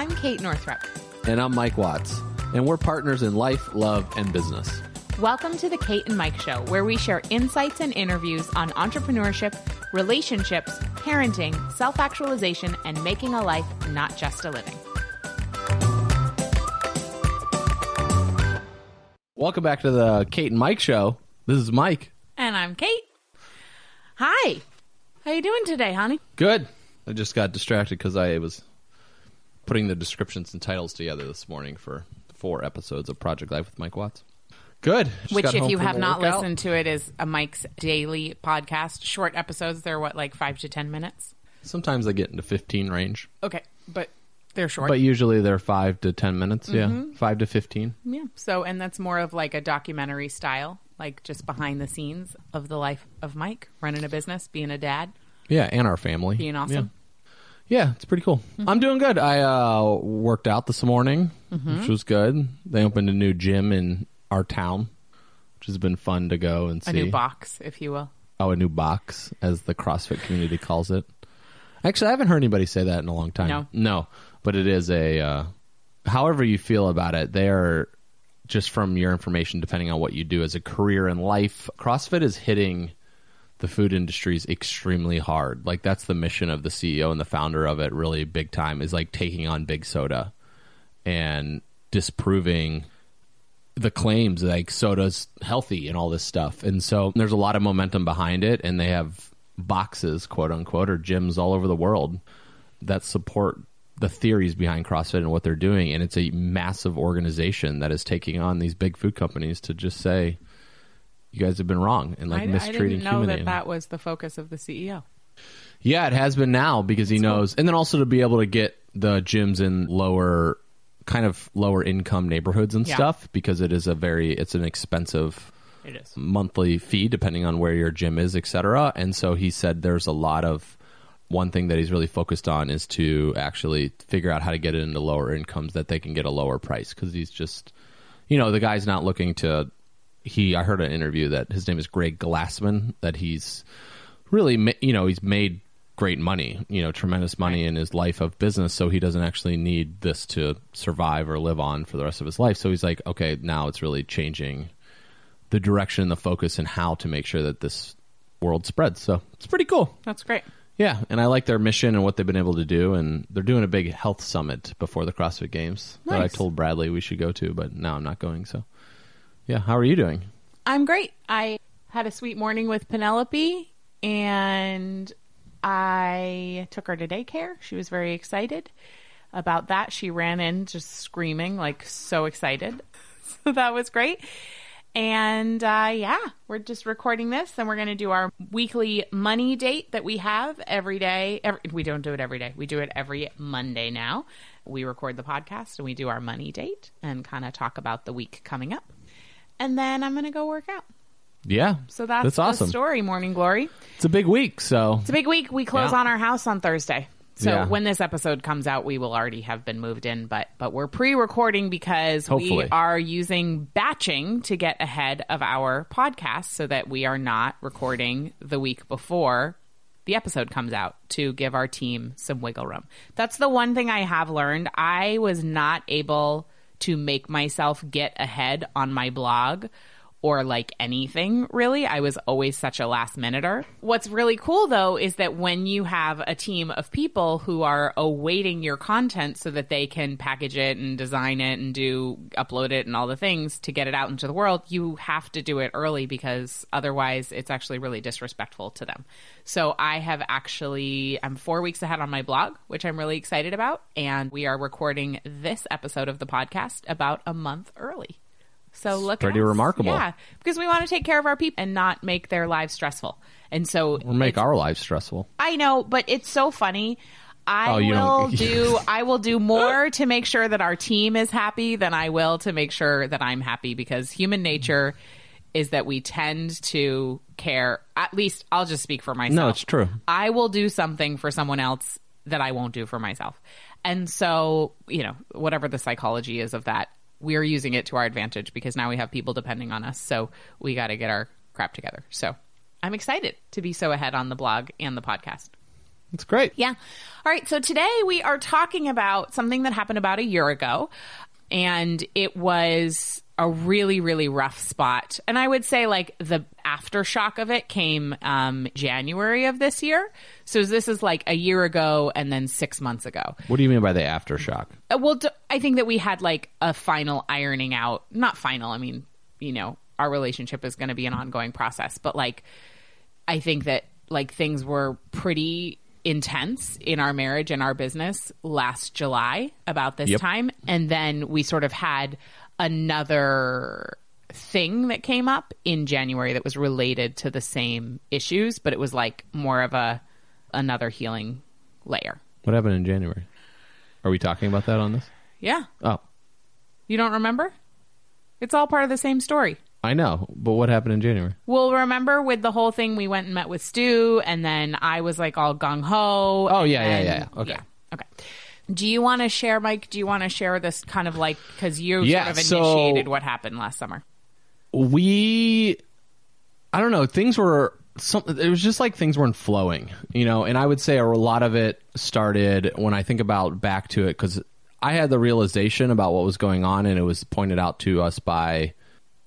I'm Kate Northrup. And I'm Mike Watts. And we're partners in life, love, and business. Welcome to the Kate and Mike Show, where we share insights and interviews on entrepreneurship, relationships, parenting, self actualization, and making a life, not just a living. Welcome back to the Kate and Mike Show. This is Mike. And I'm Kate. Hi. How you doing today, honey? Good. I just got distracted because I was putting the descriptions and titles together this morning for four episodes of Project Life with Mike Watts. Good. Just Which, if you have not workout. listened to it, is a Mike's daily podcast. Short episodes. They're what, like five to ten minutes? sometimes they get into 15 range, Okay, but they're short. but usually they're five to 10 minutes. Mm-hmm. Yeah, five to 15. yeah. So, and that's more of like a documentary style, like just behind the scenes of the life of Mike, running a business, being a dad, Yeah, and our family. being awesome. Yeah, yeah it's pretty cool. I'm doing good. I uh, worked out this morning, which was good. They opened a new gym in our town, which has been fun to go and see. A new box, if you will. Oh, a new box, as the CrossFit community calls it. Actually, I haven't heard anybody say that in a long time. No. no, but it is a. Uh, however you feel about it, they are just from your information, depending on what you do as a career in life. CrossFit is hitting the food industry is extremely hard. Like that's the mission of the CEO and the founder of it, really big time, is like taking on big soda and disproving the claims like soda's healthy and all this stuff. And so there's a lot of momentum behind it and they have boxes, quote unquote, or gyms all over the world that support the theories behind CrossFit and what they're doing. And it's a massive organization that is taking on these big food companies to just say, you guys have been wrong and like I, I mistreating didn't know humanity. that that was the focus of the CEO. Yeah, it has been now because he knows, and then also to be able to get the gyms in lower, kind of lower income neighborhoods and Yeah. stuff because it is a very, it's an expensive It is. monthly fee depending on where your gym is, etc. And so he said there's a lot of one thing that he's really focused on is to actually figure out how to get it into lower incomes that they can get a lower price because he's just, you know, the guy's not looking to. He, I heard an interview that his name is Greg Glassman that he's really, ma- you know, he's made great money, you know, tremendous money in his life of business. So he doesn't actually need this to survive or live on for the rest of his life. So he's like, okay, now it's really changing the direction, the focus, and how to make sure that this world spreads. So it's pretty cool. That's great. Yeah, and I like their mission and what they've been able to do. And they're doing a big health summit before the CrossFit Games that I told Bradley we should go to, but now I'm not going. So, yeah, how are you doing? I'm great. I had a sweet morning with Penelope and I took her to daycare. She was very excited about that. She ran in just screaming, like so excited. So that was great. And uh, yeah, we're just recording this and we're going to do our weekly money date that we have every day. Every, we don't do it every day, we do it every Monday now. We record the podcast and we do our money date and kind of talk about the week coming up. And then I'm going to go work out. Yeah, So that's, that's awesome. the story, Morning Glory. It's a big week, so It's a big week. We close Yeah. on our house on Thursday. So Yeah. when this episode comes out, we will already have been moved in, but but we're pre-recording because we are using batching to get ahead of our podcast so that we are not recording the week before the episode comes out to give our team some wiggle room. That's the one thing I have learned. I was not able to make myself get ahead on my blog or like anything really. I was always such a last minuter. What's really cool though is that when you have a team of people who are awaiting your content so that they can package it and design it and do upload it and all the things to get it out into the world, you have to do it early because otherwise it's actually really disrespectful to them. So I have actually I'm 4 weeks ahead on my blog, which I'm really excited about, and we are recording this episode of the podcast about a month early. So look, pretty remarkable. Yeah, because we want to take care of our people and not make their lives stressful. And so, or make our lives stressful. I know, but it's so funny. I Oh, will do. I will do more to make sure that our team is happy than I will to make sure that I'm happy because human nature is that we tend to care. At least I'll just speak for myself. No, it's true. I will do something for someone else that I won't do for myself. And so, you know, whatever the psychology is of that, we're using it to our advantage because now we have people depending on us. So we got to get our crap together. So I'm excited to be so ahead on the blog and the podcast. It's great. Yeah. All right. So today we are talking about something that happened about a year ago, and it was a really, really rough spot. And I would say, like, the aftershock of it came um, January of this year. So this is like a year ago and then six months ago. What do you mean by the aftershock? Uh, well, d- I think that we had like a final ironing out. Not final. I mean, you know, our relationship is going to be an ongoing process, but like, I think that like things were pretty intense in our marriage and our business last July about this Yep. time. And then we sort of had another thing that came up in January that was related to the same issues, but it was like more of a another healing layer. What happened in January? Are we talking about that on this? Yeah. Oh, You don't remember? It's all part of the same story. I know, but what happened in January? Well, remember with the whole thing, we went and met with Stu, and then I was like all gung ho. Oh, yeah, yeah, yeah, yeah. Okay. Okay. Do you want to share, Mike? Do you want to share this kind of like because you Yeah, sort of so- initiated what happened last summer? we i don't know things were some it was just like things weren't flowing you know and i would say a lot of it started when i think about back to it because i had the realization about what was going on and it was pointed out to us by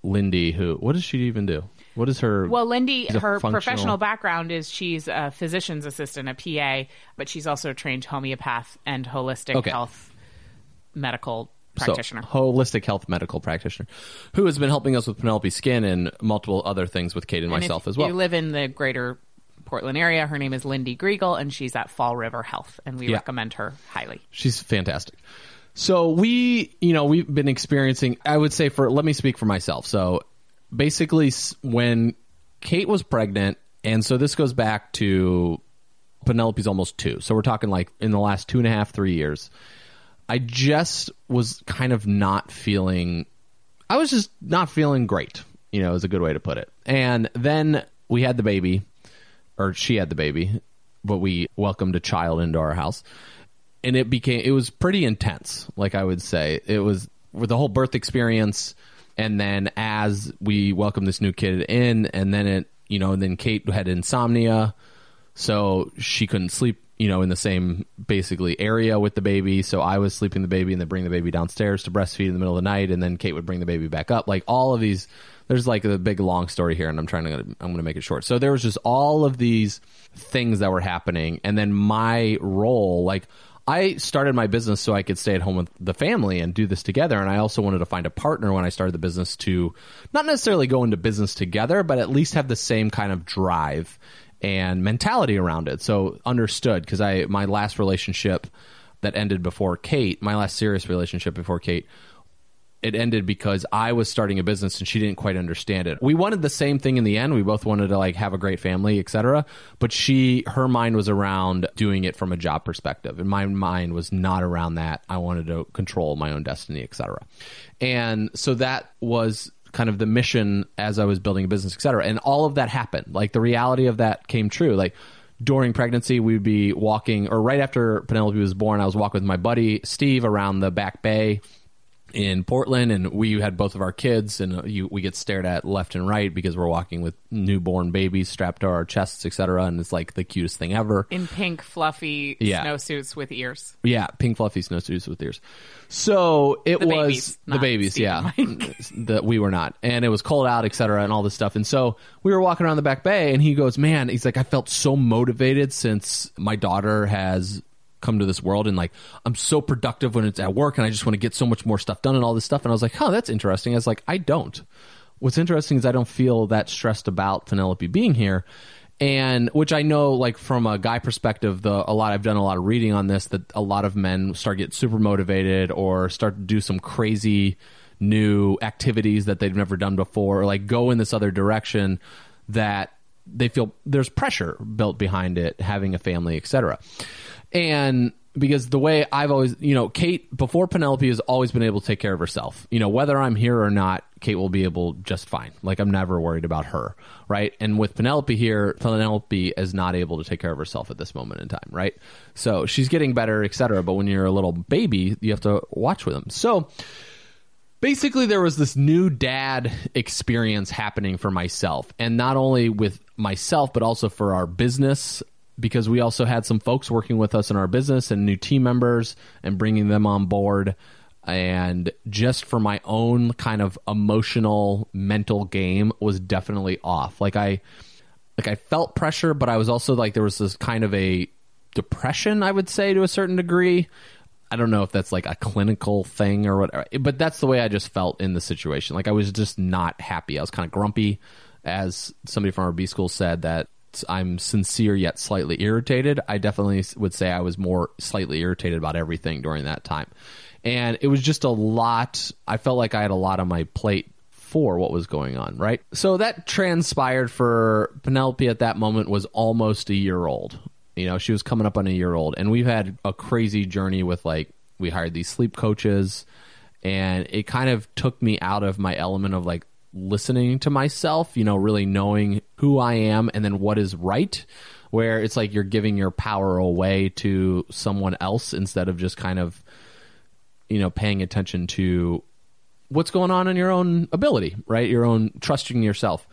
lindy who what does she even do what is her Well, Lindy, her functional- professional background is she's a physician's assistant, a PA, but she's also a trained homeopath and holistic Okay. health medical so, practitioner. holistic health medical practitioner who has been helping us with penelope skin and multiple other things with kate and, And myself as well You live in the greater Portland area. Her name is Lindy Griegel, and she's at Fall River Health, and we Yeah. recommend her highly. She's fantastic. So we, you know, we've been experiencing. I would say for let me speak for myself. So basically, when Kate was pregnant, and so this goes back to Penelope's almost two. So we're talking like in the last two and a half, three years. I just was kind of not feeling. I was just not feeling great. You know, is a good way to put it. And then we had the baby, or she had the baby, but we welcomed a child into our house and it became it was pretty intense like i would say it was with the whole birth experience and then as we welcomed this new kid in and then it you know and then kate had insomnia so she couldn't sleep you know in the same basically area with the baby. So i was sleeping the baby and then bring the baby downstairs to breastfeed in the middle of the night and then kate would bring the baby back up. Like all of these there's like a big long story here and i'm trying to i'm going to make it short. So there was just all of these things that were happening and then my role like I started my business so I could stay at home with the family and do this together. And I also wanted to find a partner when I started the business to not necessarily go into business together, but at least have the same kind of drive and mentality around it. So understood because I my last relationship that ended before Kate, my last serious relationship before Kate, it ended because I was starting a business and she didn't quite understand it. We wanted the same thing in the end. We both wanted to like have a great family, etc. But she her mind was around doing it from a job perspective and my mind was not around that. I wanted to control my own destiny, etc. And so that was kind of the mission as I was building a business, etc. And all of that happened. Like the reality of that came true. Like during pregnancy, we'd be walking, or right after Penelope was born, I was walking with my buddy Steve around the back bay in Portland, and we had both of our kids, and uh, you, we get stared at left and right because we're walking with newborn babies strapped to our chests, etc. And it's like the cutest thing ever. In pink, fluffy Yeah. snowsuits with ears. Yeah, pink fluffy snowsuits with ears. So it The was babies, the babies, Steve yeah. that we were not, and it was cold out, etc., and all this stuff. And so we were walking around the back bay, and he goes, "Man," he's like, "I felt so motivated since my daughter has." Come to this world and like I'm so productive when it's at work and I just want to get so much more stuff done and all this stuff and I was like, "Huh, that's interesting." I was like, "I don't." What's interesting is I don't feel that stressed about Penelope being here and which I know, like from a guy perspective, the a lot I've done a lot of reading on this that a lot of men start get super motivated or start to do some crazy new activities that they've never done before, or like go in this other direction that they feel there's pressure built behind it, having a family, etc. And because the way I've always, you know, Kate before Penelope has always been able to take care of herself. You know, whether I'm here or not, Kate will be able just fine. Like I'm never worried about her, right? And with Penelope here, Penelope is not able to take care of herself at this moment in time, right? So she's getting better, etc. But when you're a little baby, you have to watch with them. So basically there was this new dad experience happening for myself and not only with myself but also for our business because we also had some folks working with us in our business and new team members and bringing them on board. And just for my own kind of emotional mental game was definitely off. Like i like i felt pressure but i was also like there was this kind of a depression i would say to a certain degree. I don't know if that's like a clinical thing or whatever but that's the way i just felt in the situation. Like i was just not happy. I was kind of grumpy as somebody from our b school said that i'm sincere yet slightly irritated i definitely would say i was more slightly irritated about everything during that time and it was just a lot. I felt like I had a lot on my plate for what was going on, right? So that transpired for Penelope at that moment was almost a year old. You know, she was coming up on a year old, and we've had a crazy journey with like we hired these sleep coaches, and it kind of took me out of my element of like listening to myself, you know, really knowing who I am and then what is right. Where it's like you're giving your power away to someone else instead of just kind of you know paying attention to what's going on in your own ability, right? Your own trusting yourself.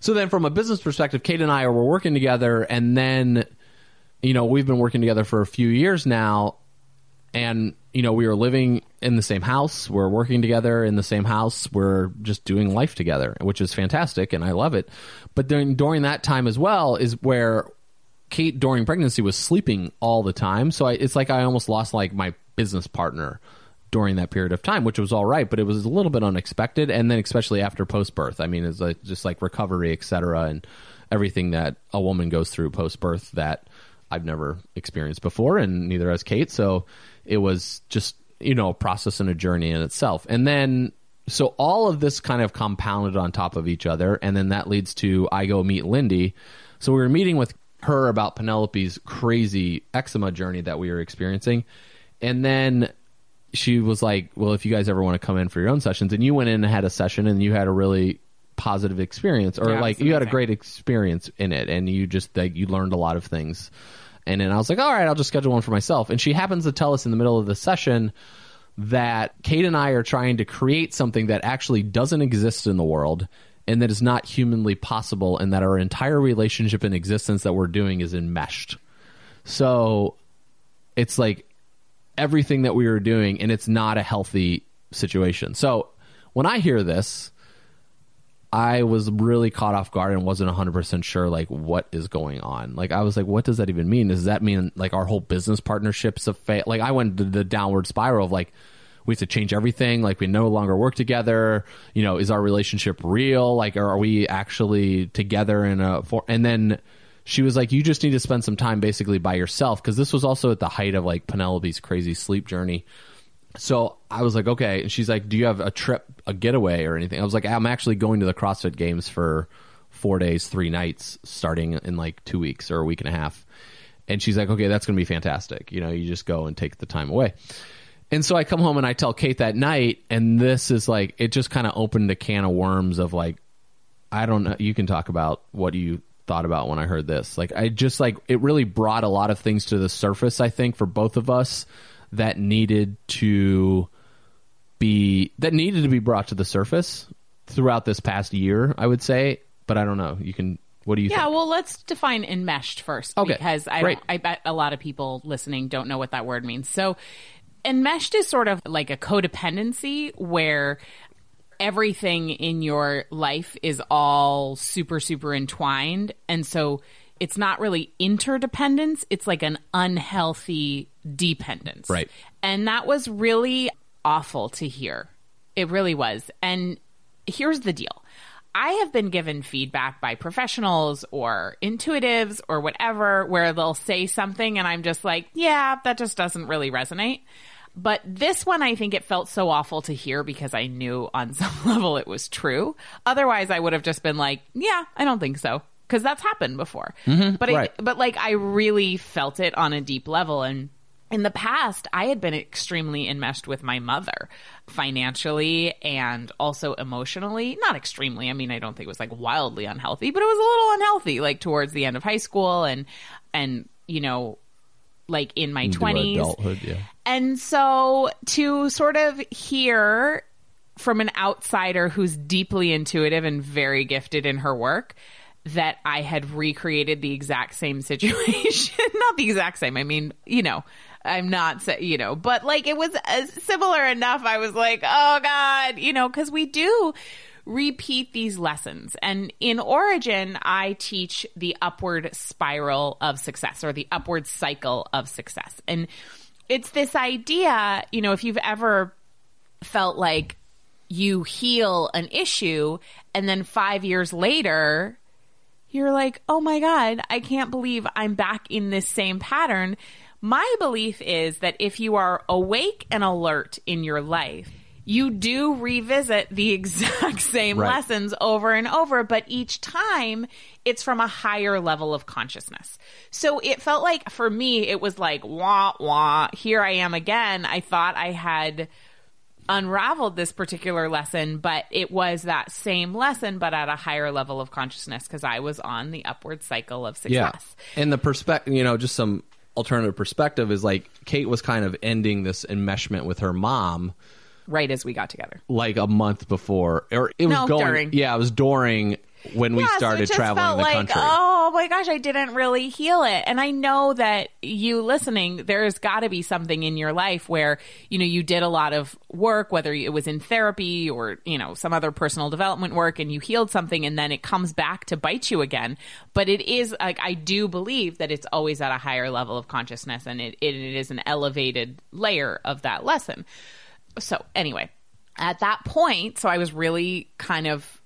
So then, from a business perspective, Kate and I are we're working together, and then you know we've been working together for a few years now, and you know we are living in the same house, we're working together in the same house, we're just doing life together, which is fantastic, and I love it. But during during that time as well is where Kate during pregnancy was sleeping all the time, so I, it's like I almost lost like my business partner during that period of time, which was all right, but it was a little bit unexpected. And then especially after post birth, I mean, it's like, just like recovery, etc., and everything that a woman goes through post birth that I've never experienced before, and neither has Kate. So it was just you know a process and a journey in itself. And then so all of this kind of compounded on top of each other, and then that leads to I go meet Lindy. So we were meeting with her about Penelope's crazy eczema journey that we were experiencing. And then she was like, "Well, if you guys ever want to come in for your own sessions," and you went in and had a session, and you had a really positive experience, or Yeah, like you had a great experience in it, and you just like you learned a lot of things. And then I was like, "All right, I'll just schedule one for myself." And she happens to tell us in the middle of the session that Kate and I are trying to create something that actually doesn't exist in the world and that is not humanly possible, and that our entire relationship and existence that we're doing is enmeshed. So it's like everything that we were doing and it's not a healthy situation. So when I hear this, I was really caught off guard and wasn't 100% sure like what is going on. Like I was like what does that even mean? Does that mean like our whole business partnerships have failed? Like I went to the downward spiral of like we have to change everything like we no longer work together you know is our relationship real like are we actually together in a for and then she was like you just need to spend some time basically by yourself because this was also at the height of like penelope's crazy sleep journey so I was like, okay. And she's like, do you have a trip, a getaway or anything? I was like, I'm actually going to the CrossFit Games for four days, three nights, starting in like two weeks or a week and a half. And she's like, okay, that's going to be fantastic. You know, you just go and take the time away. And so I come home and I tell Kate that night, and this is like, it just kind of opened a can of worms of like, I don't know. You can talk about what you thought about when I heard this. Like, I just like, it really brought a lot of things to the surface, I think, for both of us that needed to be, that needed to be brought to the surface throughout this past year, I would say. But I don't know. You can, what do you Yeah, think? well, let's define enmeshed first Okay, because I great. I bet a lot of people listening don't know what that word means. So, enmeshed is sort of like a codependency where everything in your life is all super super entwined and so it's not really interdependence it's like an unhealthy dependence Right. and that was really awful to hear it really was and here's the deal I have been given feedback by professionals or intuitives or whatever where they'll say something and I'm just like, yeah, that just doesn't really resonate. But this one, I think it felt so awful to hear because I knew on some level it was true. Otherwise, I would have just been like, yeah, I don't think so. Because that's happened before. Mm-hmm. but, I, right. but like, I really felt it on a deep level. And in the past, I had been extremely enmeshed with my mother financially and also emotionally. Not extremely. I mean, I don't think it was like wildly unhealthy, but it was a little unhealthy like towards the end of high school and, and, you know, like in my Into 20s. adulthood, yeah. And so to sort of hear from an outsider who's deeply intuitive and very gifted in her work that I had recreated the exact same situation. not the exact same. I mean, you know, I'm not, you know, but like it was uh, similar enough. I was like, oh God, you know, because we do repeat these lessons. And in Origin, I teach the upward spiral of success or the upward cycle of success. And it's this idea, you know, if you've ever felt like you heal an issue and then five years later, you're like, oh my God, I can't believe I'm back in this same pattern. My belief is that if you are awake and alert in your life, you do revisit the exact same Right. lessons over and over, but each time it's from a higher level of consciousness. So it felt like for me, it was like, wah, wah, here I am again. I thought I had unraveled this particular lesson, but it was that same lesson, but at a higher level of consciousness because I was on the upward cycle of success. And the perspective, you know, just some alternative perspective is like Kate was kind of ending this enmeshment with her mom Right as we got together. like a month before, or it was No, going. during. Yeah, it was during when we Yeah, started just traveling the like, country. Oh my gosh, I didn't really heal it. And I know that you listening, there's got to be something in your life where, you know, you did a lot of work, whether it was in therapy or, you know, some other personal development work and you healed something and then it comes back to bite you again. But it is like, I do believe that it's always at a higher level of consciousness and it, it, it is an elevated layer of that lesson. So anyway, at that point, so I was really kind of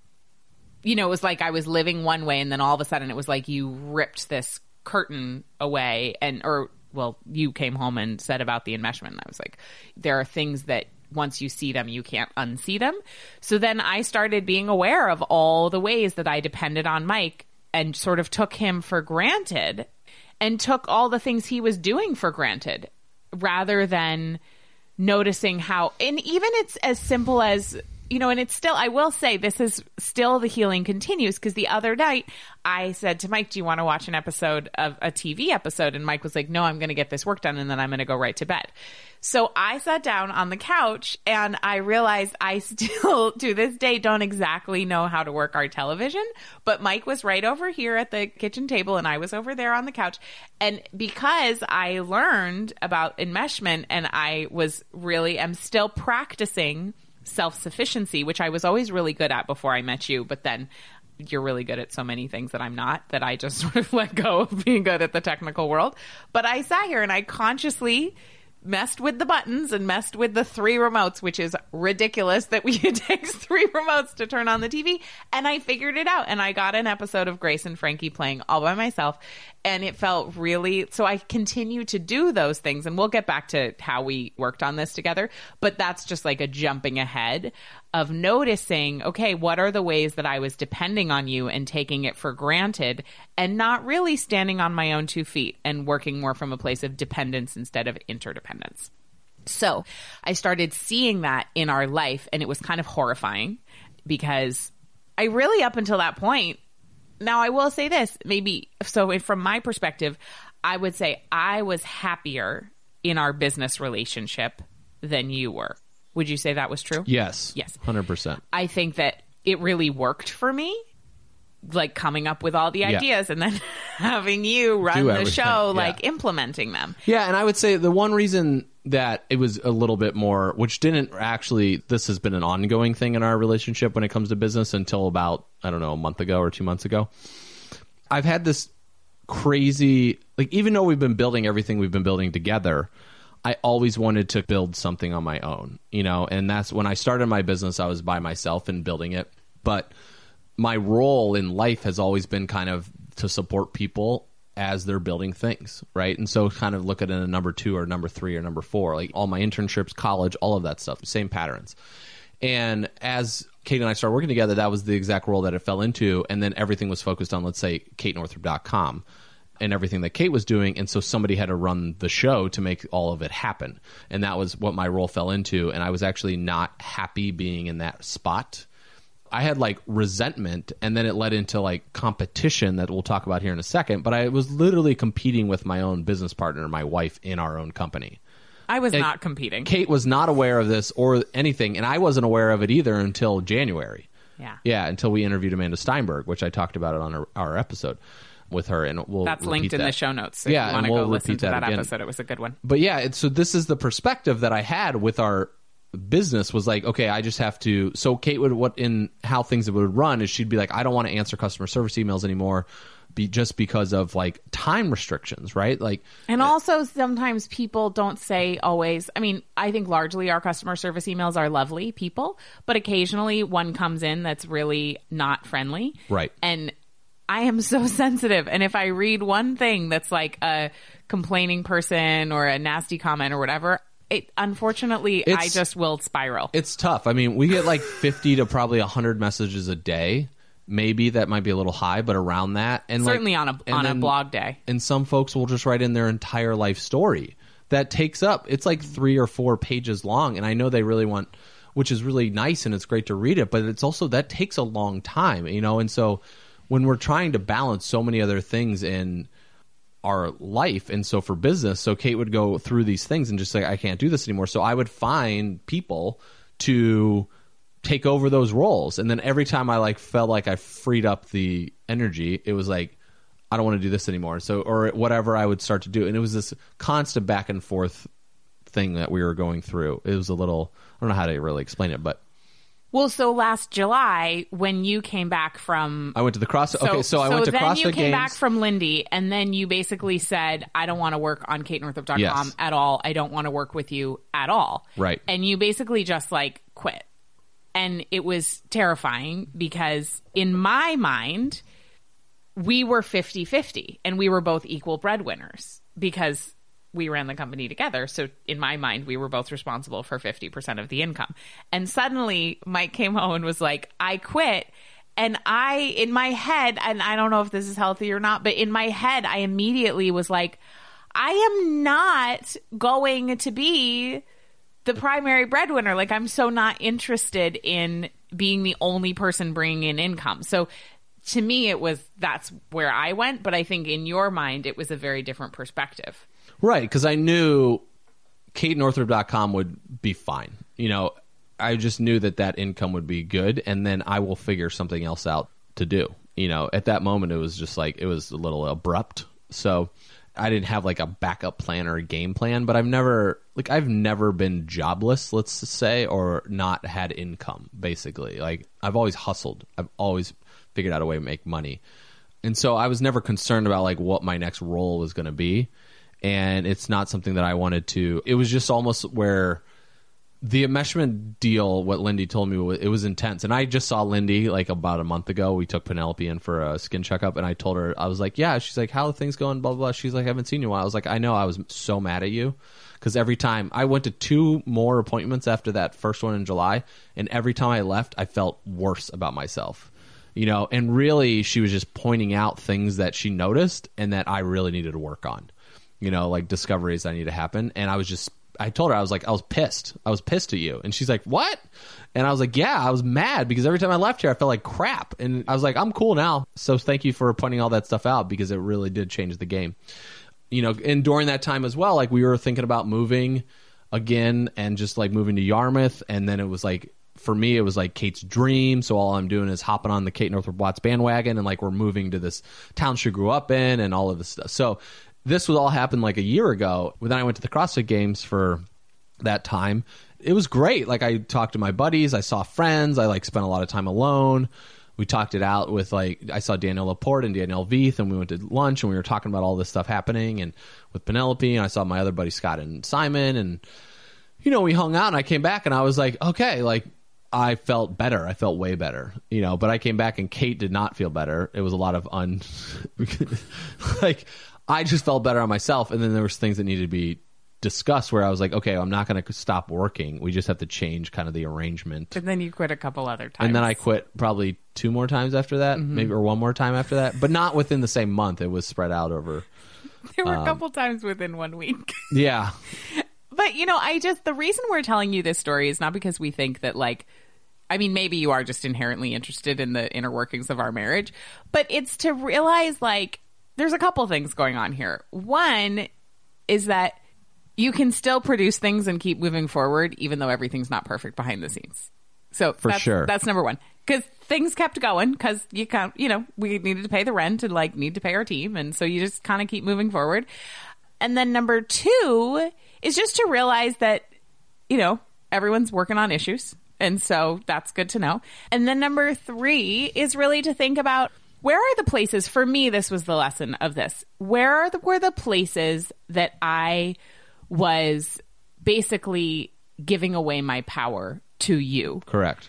you know, it was like I was living one way and then all of a sudden it was like you ripped this curtain away and or well, you came home and said about the enmeshment. I was like, there are things that once you see them, you can't unsee them. So then I started being aware of all the ways that I depended on Mike and sort of took him for granted and took all the things he was doing for granted rather than noticing how and even it's as simple as you know and it's still i will say this is still the healing continues because the other night i said to mike do you want to watch an episode of a tv episode? And mike was like no i'm going to get this work done and then i'm going to go right to bed. So i sat down on the couch and i realized i still to this day don't exactly know how to work our television but mike was right over here at the kitchen table and i was over there on the couch. And because i learned about enmeshment and i was really am still practicing self sufficiency, which I was always really good at before I met you, but then you're really good at so many things that I'm not that I just sort of let go of being good at the technical world. But I sat here and I consciously messed with the buttons and messed with the three remotes, which is ridiculous that we it takes three remotes to turn on the TV. And I figured it out and I got an episode of Grace and Frankie playing all by myself. And it felt really so I continue to do those things and we'll get back to how we worked on this together. But that's just like a jumping ahead of noticing, okay, what are the ways that I was depending on you and taking it for granted and not really standing on my own two feet and working more from a place of dependence instead of interdependence. So I started seeing that in our life, and it was kind of horrifying because I really, up until that point, now I will say this maybe so from my perspective, I would say I was happier in our business relationship than you were. Would you say that was true? yes, Yes. hundred percent. I think that it really worked for me. Like coming up with all the Yeah. ideas and then having you run Do the show, yeah. like implementing them. Yeah, and I would say the one reason that it was a little bit more, which didn't actually, this has been an ongoing thing in our relationship when it comes to business until about, I don't know, a month ago or two months ago. I've had this crazy, like, even though we've been building everything we've been building together, I always wanted to build something on my own, you know, and that's when I started my business, I was by myself and building it. But my role in life has always been kind of to support people as they're building things, right? And so kind of look at it in a number two or number three or number four, like all my internships, college, all of that stuff, same patterns. And as Kate and I started working together, that was the exact role that it fell into. And then everything was focused on, let's say, katenorthrup.com and everything that Kate was doing. And so somebody had to run the show to make all of it happen. And that was what my role fell into. And I was actually not happy being in that spot. I had like resentment and then it led into like competition that we'll talk about here in a second. But I was literally competing with my own business partner, my wife, in our own company. I was not competing. Kate was not aware of this or anything, and I wasn't aware of it either until January. Yeah. Yeah, until we interviewed Amanda Steinberg, which I talked about it on our, our episode with her, and we'll That's linked in that. the show notes. So Yeah, if you want and to we'll go listen to that that episode. It was a good one. But yeah, so this is the perspective that I had with our business was like, okay, I just have to. So Kate would what in how things would run is she'd be like, I don't want to answer customer service emails anymore, be just because of like time restrictions, right? Like, And also, sometimes people don't say always. I mean, I think largely our customer service emails are lovely people, but occasionally one comes in that's really not friendly. Right. And I am so sensitive. And if I read one thing that's like a complaining person or a nasty comment or whatever, it unfortunately, I just will spiral. it's tough. I mean, we get like 50 to probably 100 messages a day. Maybe that might be a little high, but around that, and like- Certainly on a on a blog day. and some folks will just write in their entire life story that takes up it's like three or four pages long and i know they really want which is really nice and it's great to read it but it's also that takes a long time you know and so when we're trying to balance so many other things in our life. And so for business so kate would go through these things and just say i can't do this anymore. So i would find people to take over those roles. And then every time i like felt like i freed up the energy it was like i don't want to do this anymore. So or whatever i would start to do. And it was this constant back and forth thing that we were going through. It was a little i don't know how to really explain it but Well, so last July when you came back from i went to the cross okay so i went to then crossfit you came games back from Lindy, and then you basically said, "I don't want to work on KateNorthrup.com Yes. at all. I don't want to work with you at all." Right. And you basically just like quit, and it was terrifying because in my mind, we were 50-50 and we were both equal breadwinners because we ran the company together. So in my mind, we were both responsible for 50% of the income. And suddenly Mike came home and was like, I quit. And I, in my head, and I don't know if this is healthy or not, but in my head, I immediately was like, I am not going to be the primary breadwinner. Like, I'm so not interested in being the only person bringing in income. So, to me, it was that's where I went. But I think in your mind, it was a very different perspective. Right, because I knew KateNorthrup.com would be fine. You know, I just knew that that income would be good, and then I will figure something else out to do. You know, at that moment, it was just like it was a little abrupt. So I didn't have like a backup plan or a game plan, but I've never like I've never been jobless, let's say, or not had income. Basically, like I've always hustled. I've always figured out a way to make money, and so I was never concerned about like what my next role was going to be and it's not something that I wanted to. It was just almost where the enmeshment deal. What Lindy told me it was intense, and I just saw Lindy like about a month ago. We took Penelope in for a skin checkup, and I told her I was like, "Yeah." She's like, "How are things going?" Blah blah. blah. She's like, "I haven't seen you in a while." I was like, "I know." I was so mad at you because every time I went to two more appointments after that first one in July, and every time I left, I felt worse about myself you know and really she was just pointing out things that she noticed and that i really needed to work on you know like discoveries that need to happen. And i was just i told her i was like i was pissed. I was pissed at you. And she's like what? And i was like yeah i was mad because every time i left here i felt like crap. And i was like i'm cool now. So thank you for pointing all that stuff out because it really did change the game. You know, and during that time as well, like we were thinking about moving again and just like moving to Yarmouth. And then it was like, for me, it was like Kate's dream. So all I'm doing is hopping on the Kate Northrup Watts bandwagon and like we're moving to this town she grew up in and all of this stuff. So this was all happened like a year ago. Then I went to the CrossFit Games for that time. It was great. Like I talked to my buddies, I saw friends, I like spent a lot of time alone. We talked it out with like I saw Danielle LaPorte and Danielle Veith, and we went to lunch and we were talking about all this stuff happening and with Penelope and I saw my other buddy Scott and Simon and you know we hung out and I came back and I was like okay like I felt better I felt way better you know but I came back and Kate did not feel better it was a lot of un like I just felt better on myself and then there was things that needed to be discussed where I was like okay I'm not going to stop working we just have to change kind of the arrangement And then you quit a couple other times. and then I quit probably two more times after that, maybe or one more time after that, but not within the same month. It was spread out over. there were um, a couple times within one week. Yeah, But you know, I just the reason we're telling you this story is not because we think that like I mean maybe you are just inherently interested in the inner workings of our marriage, but it's to realize like there's a couple things going on here. One is that you can still produce things and keep moving forward even though everything's not perfect behind the scenes. So For that's, sure. that's number one. Because things kept going because you can't, you know, we needed to pay the rent and like need to pay our team, and so you just kind of keep moving forward. And then number two is just to realize that, you know, everyone's working on issues. And so that's good to know. And then number three is really to think about where are the places, for me, this was the lesson of this. Where are the, were the places that I was basically giving away my power to you? Correct.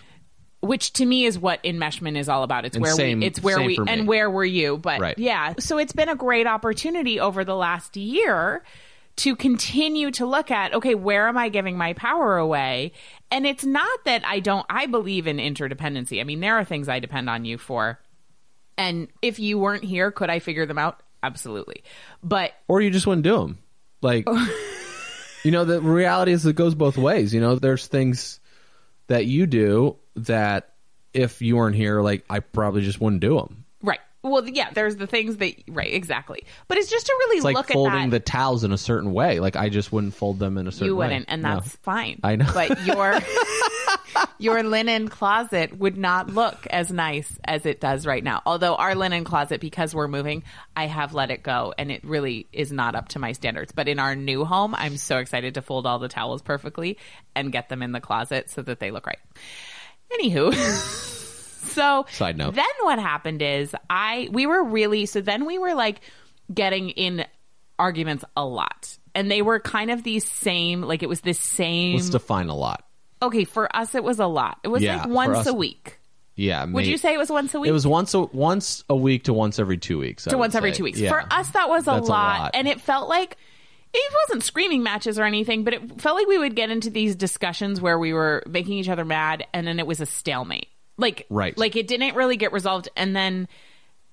which to me is what enmeshment is all about. It's And where same- we, it's where we, and where were you? But Right. yeah, so it's been a great opportunity over the last year to continue to look at, okay, where am I giving my power away? And it's not that I don't, I believe in interdependency. I mean, there are things I depend on you for. And if you weren't here, could I figure them out? Absolutely. But Or you just wouldn't do them. Like, you know, the reality is it goes both ways. You know, there's things that you do that if you weren't here, like, I probably just wouldn't do them. Well, yeah, there's the things that, right, exactly. But it's just to really It's like look at folding the towels in a certain way. Like, I just wouldn't fold them in a certain you wouldn't and No. that's fine I know. but your your linen closet would not look as nice as it does right now although our linen closet because we're moving i have let it go and it really is not up to my standards but in our new home i'm so excited to fold all the towels perfectly and get them in the closet so that they look right anywho so Side note. then what happened is i we were really so then we were like getting in arguments a lot and they were kind of these same like it was this same Let's define a lot. okay for us it was a lot it was Yeah, like once us- a week Yeah. would you say it was once a week It was once a once a week to once every two weeks. To once every two weeks Yeah. for us that was a That's a lot, lot. and it felt like it wasn't screaming matches or anything but it felt like we would get into these discussions where we were making each other mad and then it was a stalemate like Right. like it didn't really get resolved and then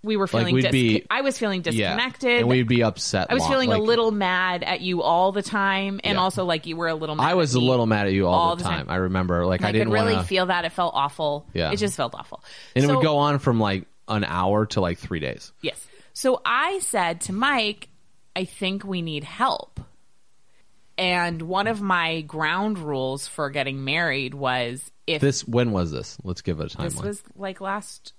we were feeling we'd dis- be- i was feeling Yeah. disconnected and we'd be upset. I was long- feeling like, a little mad at you all the time, and Yeah. also like you were a little. mad I was a little mad at you all, all the time. time. I remember, like I, I, didn't could really wanna, feel that. It felt awful. Yeah. it just felt awful. and it would go on from like an hour to like three days. Yes. So I said to Mike, I think we need help. And one of my ground rules for getting married was if this, when was this? Let's give it a timeline. This was like last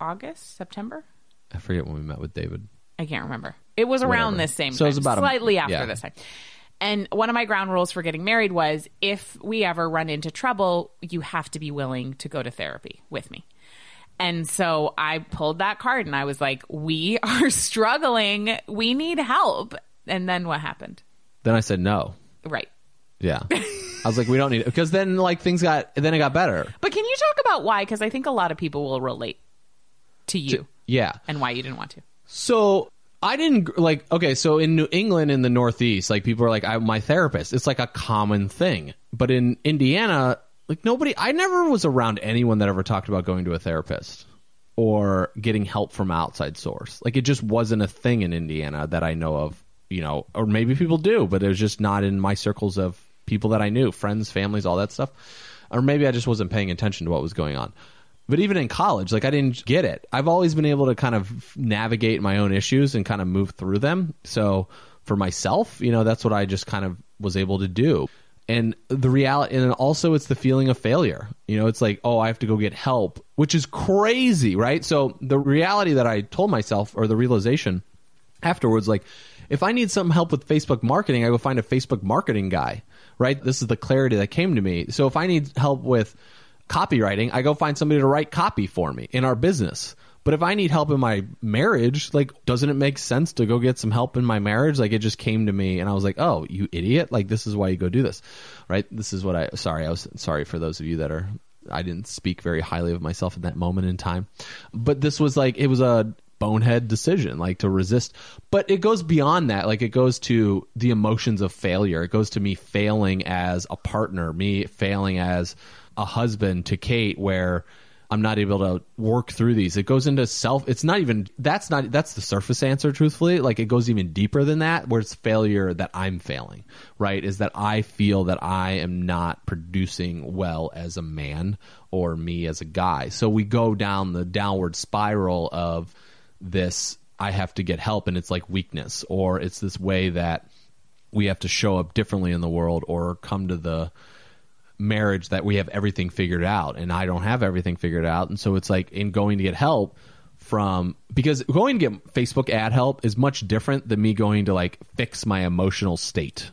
August, September. I forget when we met with David. I can't remember. It was around Whatever. this same So it time, was about a- slightly after yeah. this time. And one of my ground rules for getting married was if we ever run into trouble, you have to be willing to go to therapy with me. And so I pulled that card and I was like, we are struggling. We need help. And then what happened? Then I said no. Right. Yeah, I was like, we don't need it because then like things got then it got better. But can you talk about why? Because I think a lot of people will relate to you Yeah. and why you didn't want to. So I didn't like okay, so in New England in the Northeast, like people are like I'm my therapist. It's like a common thing. But in Indiana, like nobody I never was around anyone that ever talked about going to a therapist or getting help from outside source. Like it just wasn't a thing in Indiana that I know of, you know, or maybe people do, but it was just not in my circles of people that I knew, friends, families, all that stuff. Or maybe I just wasn't paying attention to what was going on. But even in college, like I didn't get it. I've always been able to kind of navigate my own issues and kind of move through them. So for myself, you know, that's what I just kind of was able to do. And the reality, and also it's the feeling of failure. You know, it's like, oh, I have to go get help, which is crazy, right? So the reality that I told myself, or the realization afterwards, like, if I need some help with Facebook marketing, I go find a Facebook marketing guy, right? This is the clarity that came to me. So if I need help with copywriting, I go find somebody to write copy for me in our business. But if I need help in my marriage, like, doesn't it make sense to go get some help in my marriage? Like, it just came to me and I was like, oh, you idiot. Like, this is why you go do this, right? This is what I, sorry, I was sorry for those of you that are, I didn't speak very highly of myself in that moment in time. But this was like, it was a bonehead decision, like to resist. But it goes beyond that. Like, it goes to the emotions of failure. It goes to me failing as a partner, me failing as a husband to Kate, where, I'm not able to work through these. It goes into self. It's not even. That's not. That's the surface answer. Truthfully, like it goes even deeper than that. Where it's failure that I'm failing. Right? Is that I feel that I am not producing well as a man or me as a guy. So we go down the downward spiral of this. I have to get help, and it's like weakness, or it's this way that we have to show up differently in the world, or come to the marriage that we have everything figured out and I don't have everything figured out. And so it's like in going to get help from because going to get Facebook ad help is much different than me going to like fix my emotional state.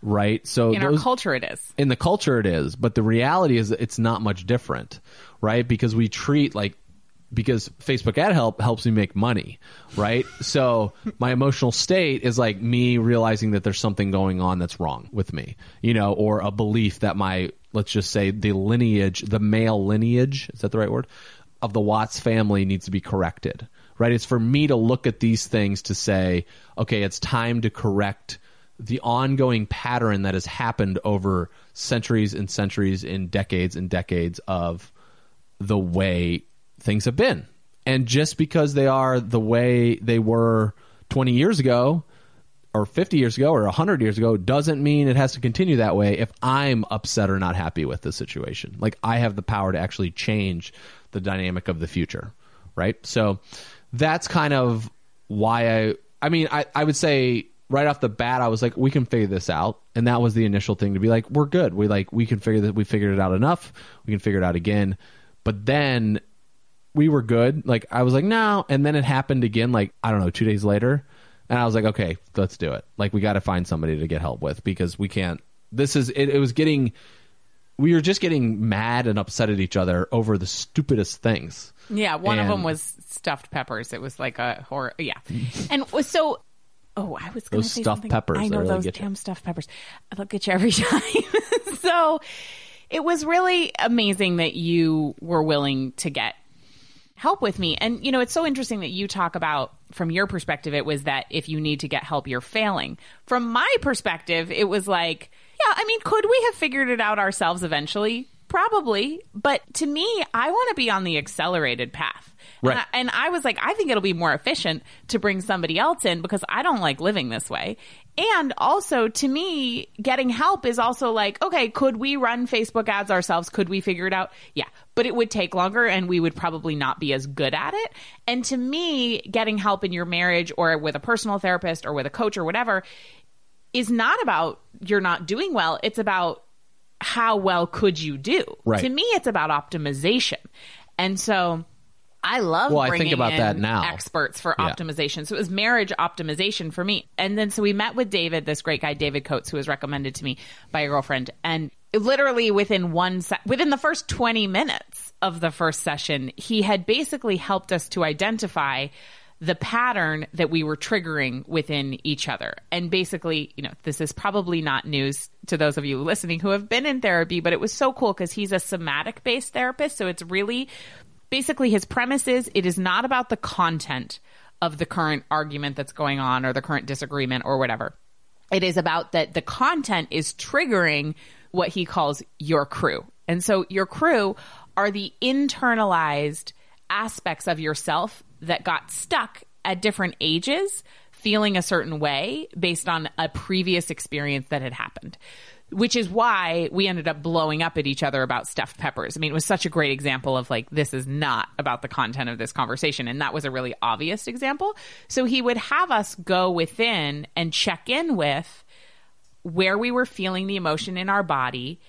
Right? So In our culture, it is. in the culture it is, but the reality is it's not much different, right? Because we treat like because Facebook ad help helps me make money, right? so my emotional state is like me realizing that there's something going on that's wrong with me, you know, or a belief that my let's just say the lineage, the male lineage, is that the right word? Of the Watts family needs to be corrected. Right? It's for me to look at these things to say, okay, it's time to correct the ongoing pattern that has happened over centuries and centuries and decades and decades of the way things have been. And just because they are the way they were 20 years ago or 50 years ago or 100 years ago doesn't mean it has to continue that way if I'm upset or not happy with the situation. Like I have the power to actually change the dynamic of the future, right? So that's kind of why I I mean I I would say right off the bat I was like we can figure this out and that was the initial thing to be like we're good. We like we can figure that we figured it out enough. We can figure it out again. But then we were good. Like I was like, no, and then it happened again. Like I don't know, two days later, and I was like, okay, let's do it. Like we got to find somebody to get help with because we can't. This is it. It was getting. We were just getting mad and upset at each other over the stupidest things. Yeah, one of them was stuffed peppers. It was like a horror. Yeah, and so. Oh, I was going to say stuffed something. peppers, I know really those get you. damn stuffed peppers. I look at you every time. so it was really amazing that you were willing to get help with me. And you know, it's so interesting that you talk about from your perspective it was that if you need to get help you're failing. From my perspective, it was like, yeah, I mean, could we have figured it out ourselves eventually? Probably, but to me, I want to be on the accelerated path. Right. And I, and I was like, I think it'll be more efficient to bring somebody else in because I don't like living this way. And also, to me, getting help is also like, okay, could we run Facebook ads ourselves? Could we figure it out? Yeah, but it would take longer and we would probably not be as good at it. And to me, getting help in your marriage or with a personal therapist or with a coach or whatever is not about you're not doing well. It's about how well could you do? Right. To me, it's about optimization. And so I love Well, I think bringing about in that now. experts for Yeah. optimization. So it was marriage optimization for me. And then so we met with David, this great guy, David Coates, who was recommended to me by a girlfriend. And literally within one, se- within the first 20 minutes of the first session, he had basically helped us to identify the pattern that we were triggering within each other. And basically, you know, this is probably not news to those of you listening who have been in therapy, but it was so cool because he's a somatic based therapist. So it's really basically his premise is it is not about the content of the current argument that's going on or the current disagreement or whatever. It is about that the content is triggering what he calls your crew. And so your crew are the internalized aspects of yourself that got stuck at different ages feeling a certain way based on a previous experience that had happened which is why we ended up blowing up at each other about stuffed peppers. I mean, it was such a great example of like, this is not about the content of this conversation. And that was a really obvious example. So he would have us go within and check in with where we were feeling the emotion in our body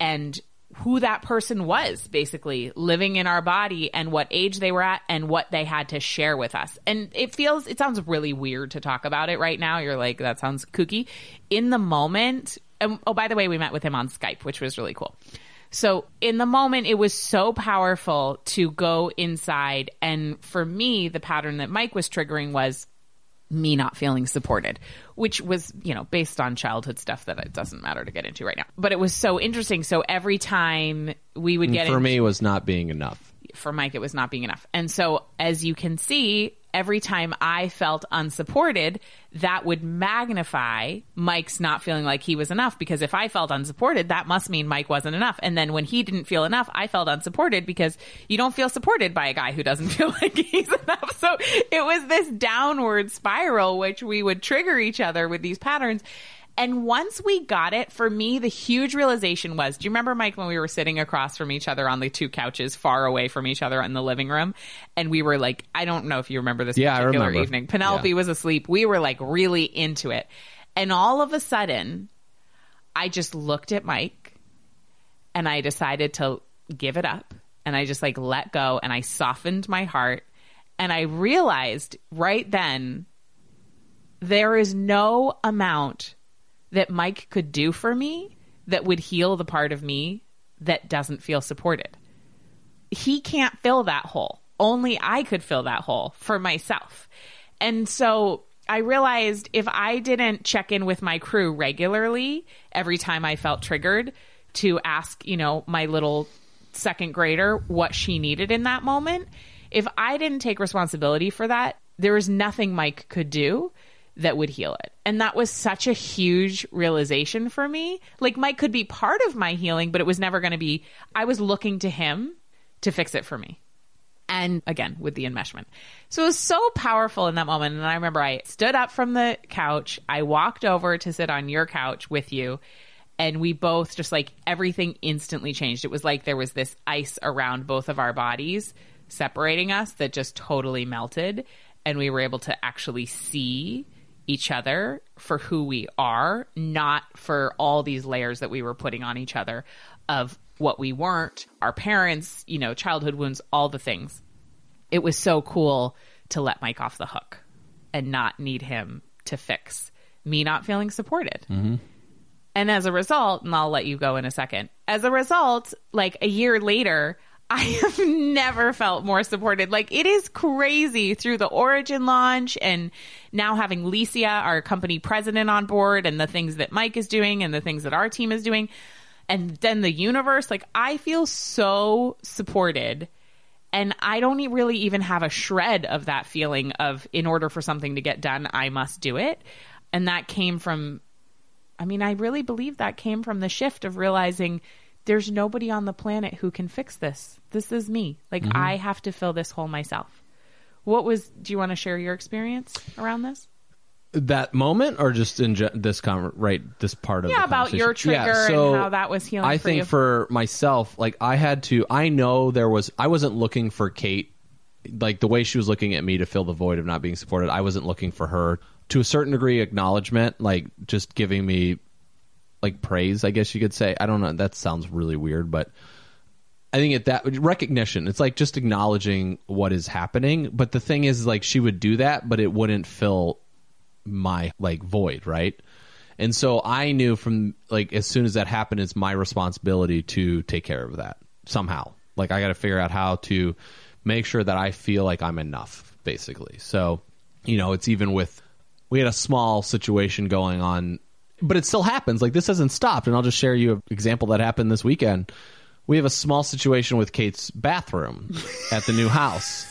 and who that person was basically living in our body and what age they were at and what they had to share with us. And it feels, it sounds really weird to talk about it right now. You're like, that sounds kooky. In the moment, and, oh, by the way, we met with him on Skype, which was really cool. So in the moment, it was so powerful to go inside. And for me, the pattern that Mike was triggering was me not feeling supported, which was, you know, based on childhood stuff that it doesn't matter to get into right now. But it was so interesting. So every time we would get For in- me, it was not being enough. for Mike, it was not being enough. And so, as you can see, every time I felt unsupported, that would magnify Mike's not feeling like he was enough. Because if I felt unsupported, that must mean Mike wasn't enough. And then when he didn't feel enough, I felt unsupported because you don't feel supported by a guy who doesn't feel like he's enough. So it was this downward spiral, which we would trigger each other with these patterns. And once we got it, for me, the huge realization was do you remember, Mike, when we were sitting across from each other on the two couches far away from each other in the living room? And we were like, I don't know if you remember this Yeah, particular remember. evening. Penelope Yeah. was asleep. We were like really into it. And all of a sudden, I just looked at Mike and I decided to give it up and I just like let go and I softened my heart and I realized right then there is no amount that Mike could do for me that would heal the part of me that doesn't feel supported. He can't fill that hole. Only I could fill that hole for myself. And so I realized if I didn't check in with my crew regularly every time I felt triggered to ask, you know, my little second grader what she needed in that moment, if I didn't take responsibility for that, there was nothing Mike could do that would heal it. And that was such a huge realization for me. Like Mike could be part of my healing, but it was never going to be, I was looking to him to fix it for me. And again, with the enmeshment. So it was so powerful in that moment. And I remember I stood up from the couch. I walked over to sit on your couch with you. And we both just like everything instantly changed. It was like there was this ice around both of our bodies separating us that just totally melted. And we were able to actually see each other for who we are, not for all these layers that we were putting on each other of what we weren't, our parents, you know, childhood wounds, all the things. It was so cool to let Mike off the hook and not need him to fix me not feeling supported. Mm-hmm. And as a result, and I'll let you go in a second, as a result, like a year later, I have never felt more supported. Like it is crazy through the Origin launch and now having Licia, our company president on board and the things that Mike is doing and the things that our team is doing. And then the universe, like I feel so supported and I don't really even have a shred of that feeling of in order for something to get done, I must do it. And that came from, I mean, I really believe that came from the shift of realizing there's nobody on the planet who can fix this. This is me. Like mm-hmm. I have to fill this hole myself. What was? Do you want to share your experience around this? That moment, or just in ge- this con- right this part of yeah about your trigger yeah, so and how that was healing. I for think you. for myself, like I had to. I know there was. I wasn't looking for Kate, like the way she was looking at me to fill the void of not being supported. I wasn't looking for her to a certain degree acknowledgement, like just giving me like praise, I guess you could say. I don't know. That sounds really weird, but I think at that recognition, it's like just acknowledging what is happening. But the thing is, like, she would do that, but it wouldn't fill my like void, right? And so I knew from like as soon as that happened, it's my responsibility to take care of that somehow. Like I got to figure out how to make sure that I feel like I'm enough, basically. So, you know, it's even with we had a small situation going on but it still happens. Like this hasn't stopped. And I'll just share you an example that happened this weekend. We have a small situation with Kate's bathroom at the new house.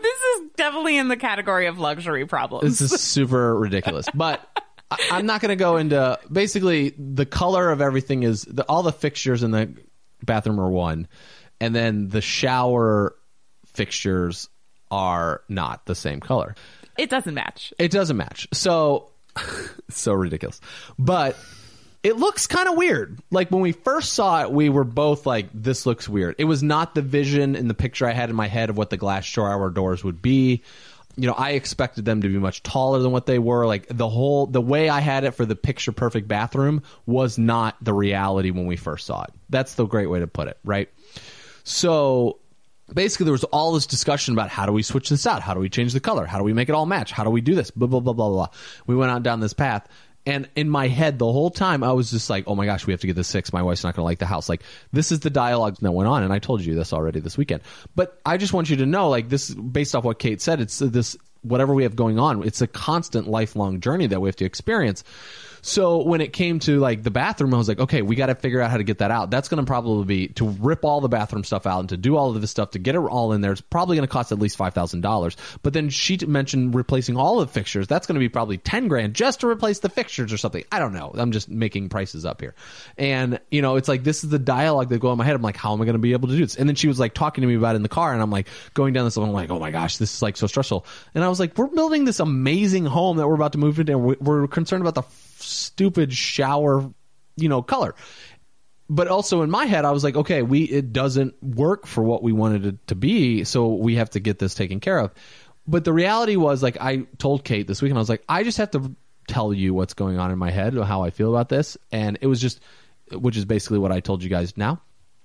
this is definitely in the category of luxury problems. This is super ridiculous. But I, am not going to go into basically the color of everything is the, all the fixtures in the bathroom are one, and then the shower fixtures are not the same color. It doesn't match. It doesn't match. So so ridiculous. But it looks kind of weird. Like when we first saw it, we were both like, this looks weird. It was not the vision in the picture I had in my head of what the glass shower doors would be. You know, I expected them to be much taller than what they were. Like the whole, the way I had it for the picture perfect bathroom was not the reality when we first saw it. That's the great way to put it, right? So basically there was all this discussion about how do we switch this out? How do we change the color? How do we make it all match? How do we do this? Blah, blah, blah, blah, blah. We went out down this path. And in my head, the whole time, I was just like, oh my gosh, we have to get this fixed. My wife's not going to like the house. Like, this is the dialogue that went on. And I told you this already this weekend. But I just want you to know, like, this, based off what Kate said, it's this, whatever we have going on, it's a constant lifelong journey that we have to experience. So when it came to like the bathroom, I was like, okay, we got to figure out how to get that out. That's going to probably be to rip all the bathroom stuff out and to do all of this stuff to get it all in there. It's probably going to cost at least five thousand dollars. But then she mentioned replacing all the fixtures. That's going to be probably ten grand just to replace the fixtures or something. I don't know. I'm just making prices up here. And you know, it's like this is the dialogue that go in my head. I'm like, how am I going to be able to do this? And then she was like talking to me about it in the car, and I'm like going down this. I'm like, oh my gosh, this is like so stressful. And I was like, we're building this amazing home that we're about to move into. And we're concerned about the stupid shower, you know, color. But also in my head, I was like, okay, we it doesn't work for what we wanted it to be, so we have to get this taken care of. But the reality was, like, I told Kate this weekend, I was like, I just have to tell you what's going on in my head, how I feel about this, and it was just, which is basically what I told you guys now.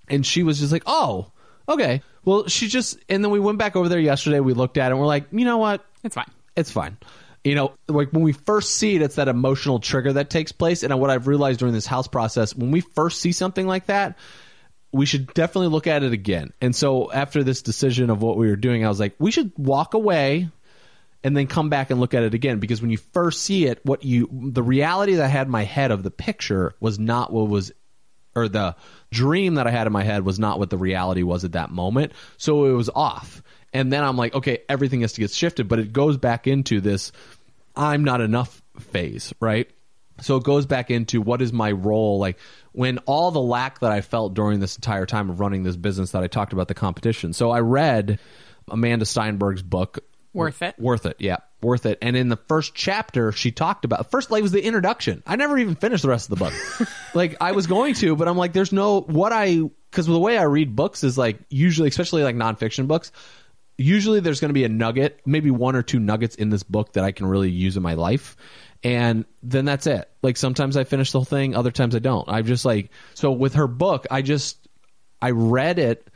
And she was just like, oh, okay. Well, she just, and then we went back over there yesterday. We looked at it and we're like, you know what? It's fine. It's fine. You know, like when we first see it, it's that emotional trigger that takes place. And what I've realized during this house process, when we first see something like that, we should definitely look at it again. And so after this decision of what we were doing, I was like, we should walk away and then come back and look at it again because when you first see it, what you the reality that I had in my head of the picture was not what was or the dream that I had in my head was not what the reality was at that moment. So it was off. And then I'm like, okay, everything has to get shifted, but it goes back into this I'm not enough phase, right? So it goes back into what is my role like when all the lack that I felt during this entire time of running this business that I talked about the competition. So I read Amanda Steinberg's book Worth it. Worth it, yeah, worth it. And in the first chapter, she talked about first like was the introduction. I never even finished the rest of the book. like I was going to, but I'm like, there's no what I because the way I read books is like usually, especially like nonfiction books. Usually, there's going to be a nugget, maybe one or two nuggets in this book that I can really use in my life, and then that's it. Like sometimes I finish the whole thing, other times I don't. I'm just like so with her book. I just I read it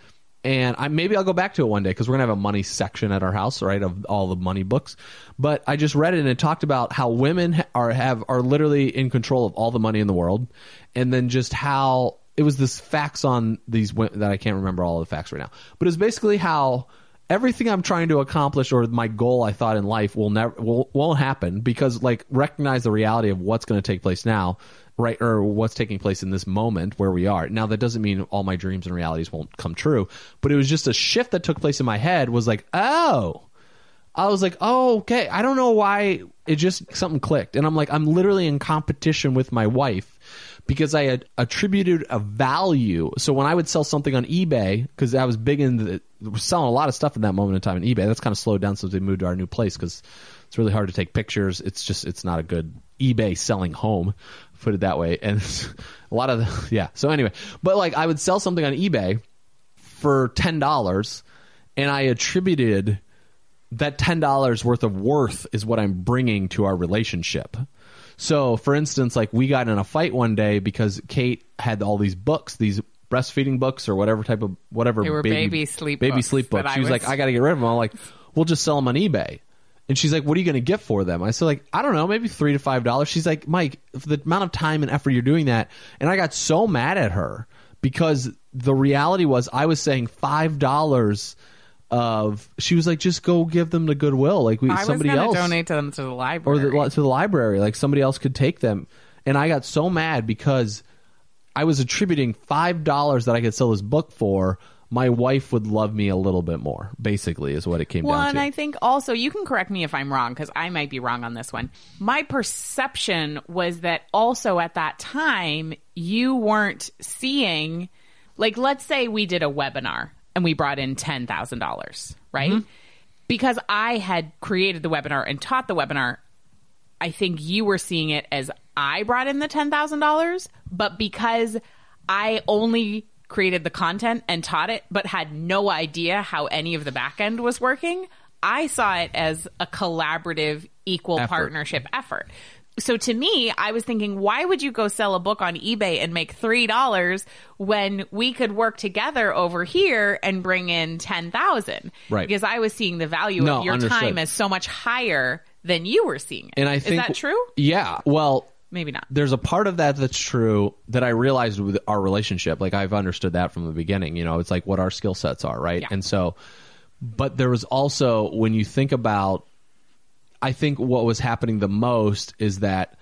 and I maybe I'll go back to it one day because we're gonna have a money section at our house, right, of all the money books. But I just read it and it talked about how women are have are literally in control of all the money in the world, and then just how it was this facts on these that I can't remember all the facts right now, but it's basically how everything I'm trying to accomplish or my goal I thought in life will never will, won't happen because like recognize the reality of what's going to take place now right or what's taking place in this moment where we are. Now that doesn't mean all my dreams and realities won't come true but it was just a shift that took place in my head was like oh i was like oh okay i don't know why it just something clicked and i'm like i'm literally in competition with my wife because I had attributed a value. So when I would sell something on eBay, because I was big in the, selling a lot of stuff in that moment in time on eBay. That's kind of slowed down since we moved to our new place because it's really hard to take pictures. It's just it's not a good eBay selling home put it that way. And a lot of the, yeah. So anyway, but like I would sell something on eBay for ten dollars, and I attributed that ten dollars worth of worth is what I'm bringing to our relationship. So, for instance, like we got in a fight one day because Kate had all these books, these breastfeeding books or whatever type of whatever They were baby sleep baby books sleep books. She was was- like, I got to get rid of them. I'm like, we'll just sell them on eBay. And she's like, "What are you going to get for them?" I said, "Like, I don't know, maybe three to five dollars." She's like, "Mike, for the amount of time and effort you're doing that," and I got so mad at her because the reality was I was saying five dollars of. She was like, "Just go give them to Goodwill, like we I somebody going else donate to them to the or library. the, to the library, like somebody else could take them." And I got so mad because I was attributing five dollars that I could sell this book for. My wife would love me a little bit more. Basically, is what it came Well, down and. I think also you can correct me if I'm wrong because I might be wrong on this one. My perception was that also at that time you weren't seeing, like, let's say we did a webinar and we brought in ten thousand dollars, right? Mm-hmm. Because I had created the webinar and taught the webinar. I think you were seeing it as I brought in the ten thousand dollars, but because I only created the content and taught it, but had no idea how any of the back end was working, I saw it as a collaborative, equal Effort. partnership effort. So to me, I was thinking, why would you go sell a book on eBay and make three dollars when we could work together over here and bring in ten thousand? Right. Because I was seeing the value No, of your understood. time as so much higher than you were seeing it. and I think is that true? Yeah. Well, Maybe not. there's a part of that that's true that I realized with our relationship. Like I've understood that from the beginning. You know, it's like what our skill sets are, right? Yeah. And so, but there was also when you think about, I think what was happening the most is that,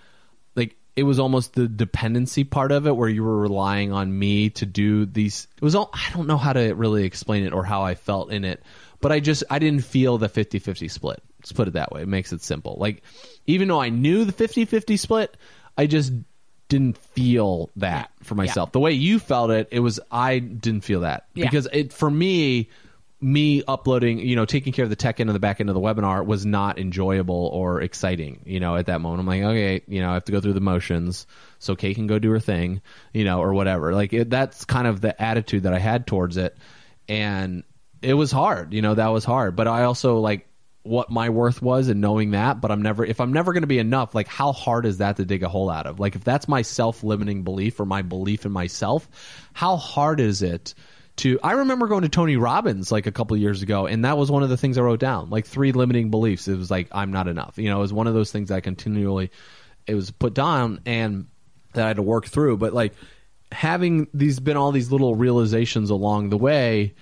like, it was almost the dependency part of it where you were relying on me to do these. It was all I don't know how to really explain it or how I felt in it, but I just I didn't feel the 50-50 split. Let's put it that way. It makes it simple. Like even though I knew the 50-50 split, I just didn't feel that for myself. The way you felt it, it was I didn't feel that Yeah. because it for me me uploading, you know, taking care of the tech end and the back end of the webinar was not enjoyable or exciting, you know, at that moment. I'm like, okay, you know, I have to go through the motions so Kay can go do her thing, you know, or whatever. Like it, that's kind of the attitude that I had towards it. And it was hard, you know, that was hard. But I also like what my worth was and knowing that, but I'm never if I'm never going to be enough, like how hard is that to dig a hole out of? Like if that's my self-limiting belief or my belief in myself, how hard is it to I remember going to Tony Robbins like a couple years ago and that was one of the things I wrote down, like three limiting beliefs. It was like I'm not enough. You know, it was one of those things I continually it was put down and that I had to work through, but like having these been all these little realizations along the way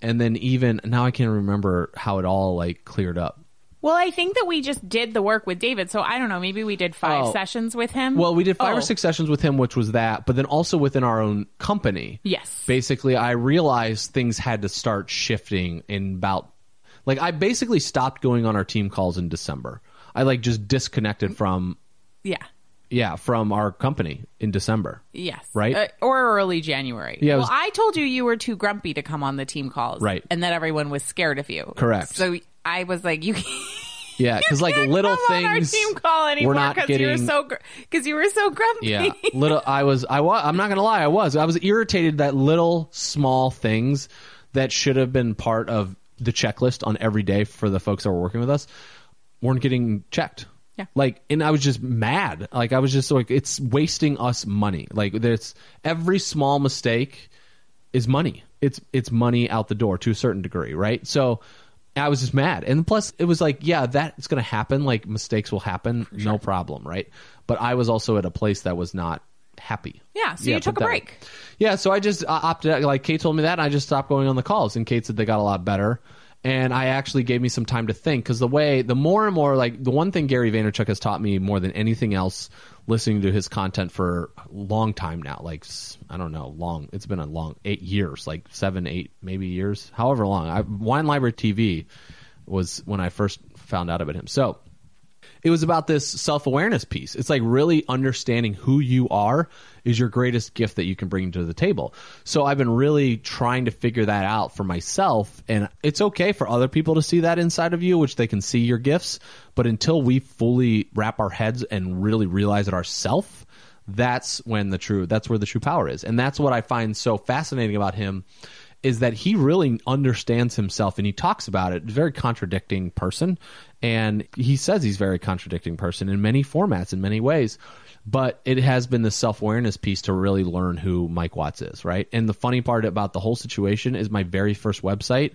and then even now I can't remember how it all like cleared up. Well, I think that we just did the work with David. So I don't know. Maybe we did five Oh. sessions with him. Well, we did five Oh. or six sessions with him, which was that, but then also within our own company. Yes. Basically, I realized things had to start shifting in about, like, I basically stopped going on our team calls in December. I like just disconnected from, Yeah. Yeah, from our company in December. Yes. Right? Uh, or early January. Yeah, it Well, I told you you were too grumpy to come on the team calls. Right. And that everyone was scared of you. Correct. So I was like, you Yeah, because like little come on our things. team call anymore we're not because you were getting- so because you were so grumpy. Yeah, little. I was. I was. I'm not gonna lie. I was. I was irritated that little small things that should have been part of the checklist on every day for the folks that were working with us weren't getting checked. Yeah. Like, and I was just mad. Like, I was just like, it's wasting us money. Like, there's every small mistake is money. It's it's money out the door to a certain degree, right? So I was just mad. And plus it was like, yeah, that's going to happen. Like mistakes will happen, no problem, right? But I was also at a place that was not happy. Yeah, so you took a that- break. Yeah, so I just opted out. Like Kate told me that, and I just stopped going on the calls. And Kate said they got a lot better. And I actually gave me some time to think because the way, the more and more, like the one thing Gary Vaynerchuk has taught me more than anything else, listening to his content for a long time now, like I don't know, long. It's been a long eight years, like seven, eight, maybe years, however long. I, Wine Library TV was when I first found out about him. So it was about this self-awareness piece. It's like really understanding who you are is your greatest gift that you can bring to the table. So i've been really trying to figure that out for myself and it's okay for other people to see that inside of you which they can see your gifts but until we fully wrap our heads and really realize it ourselves, that's when the true that's where the true power is. And that's what i find so fascinating about him is that he really understands himself and he talks about it. Very contradicting person. And he says he's very contradicting person in many formats, in many ways. But it has been the self awareness piece to really learn who Mike Watts is, right? And the funny part about the whole situation is my very first website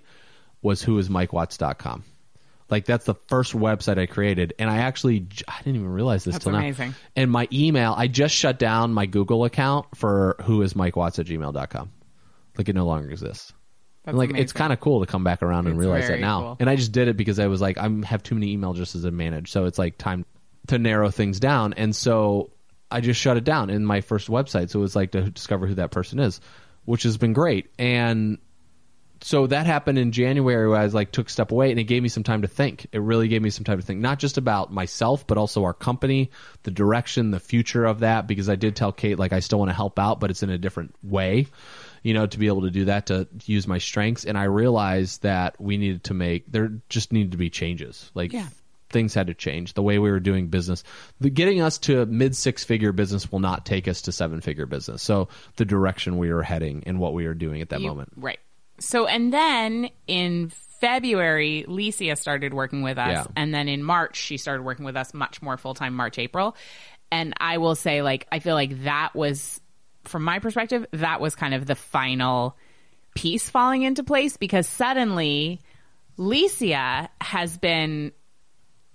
was whoismikewatts.com. Like that's the first website I created, and I actually I didn't even realize this That's till amazing. now. And my email, I just shut down my Google account for whoismikewatts at gmail.com. Like it no longer exists. That's And, like amazing. it's kind of cool to come back around and It's realize that now. cool. And I just did it because I was like, I have too many email addresses to manage, so it's like time to narrow things down. And so I just shut it down in my first website. So it was like to discover who that person is, which has been great. And so that happened in January where I was like took a step away and it gave me some time to think. It really gave me some time to think, not just about myself, but also our company, the direction, the future of that, because I did tell Kate like I still want to help out, but it's in a different way, you know, to be able to do that, to use my strengths. And I realized that we needed to make there just needed to be changes. Like Yeah. things had to change. The way we were doing business, the getting us to mid six figure business will not take us to seven figure business. So the direction we were heading and what we were doing at that You- moment. Right. So, and then in February, Licia started working with us. Yeah. And then in March, she started working with us much more full time, March, April. And I will say, like, I feel like that was, from my perspective, that was kind of the final piece falling into place because suddenly Licia has been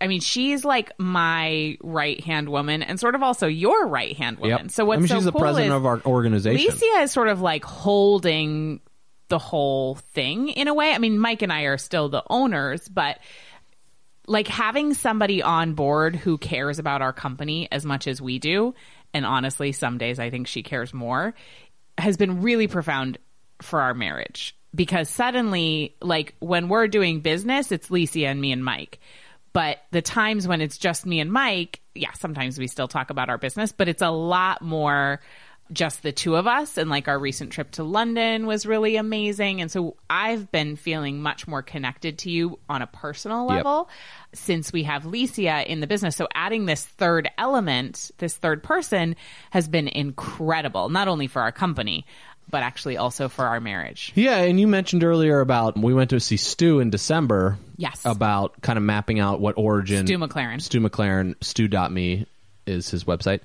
I mean, she's like my right hand woman and sort of also your right hand woman. Yep. So what's I mean, so she's the cool president is of our organization. Licia is sort of like holding the whole thing in a way. I mean, Mike and I are still the owners, but like having somebody on board who cares about our company as much as we do, and honestly, some days I think she cares more, has been really profound for our marriage. Because suddenly, like when we're doing business, it's Licia and me and Mike. But the times when it's just me and Mike, yeah, sometimes we still talk about our business, but it's a lot more just the two of us. And like our recent trip to London was really amazing. And so I've been feeling much more connected to you on a personal Yep. level since we have Licia in the business. So adding this third element, this third person has been incredible, not only for our company, but actually also for our marriage. Yeah, and you mentioned earlier about we went to see Stu in December. Yes. About kind of mapping out what origin. Stu McLaren. Stu McLaren, stu.me is his website.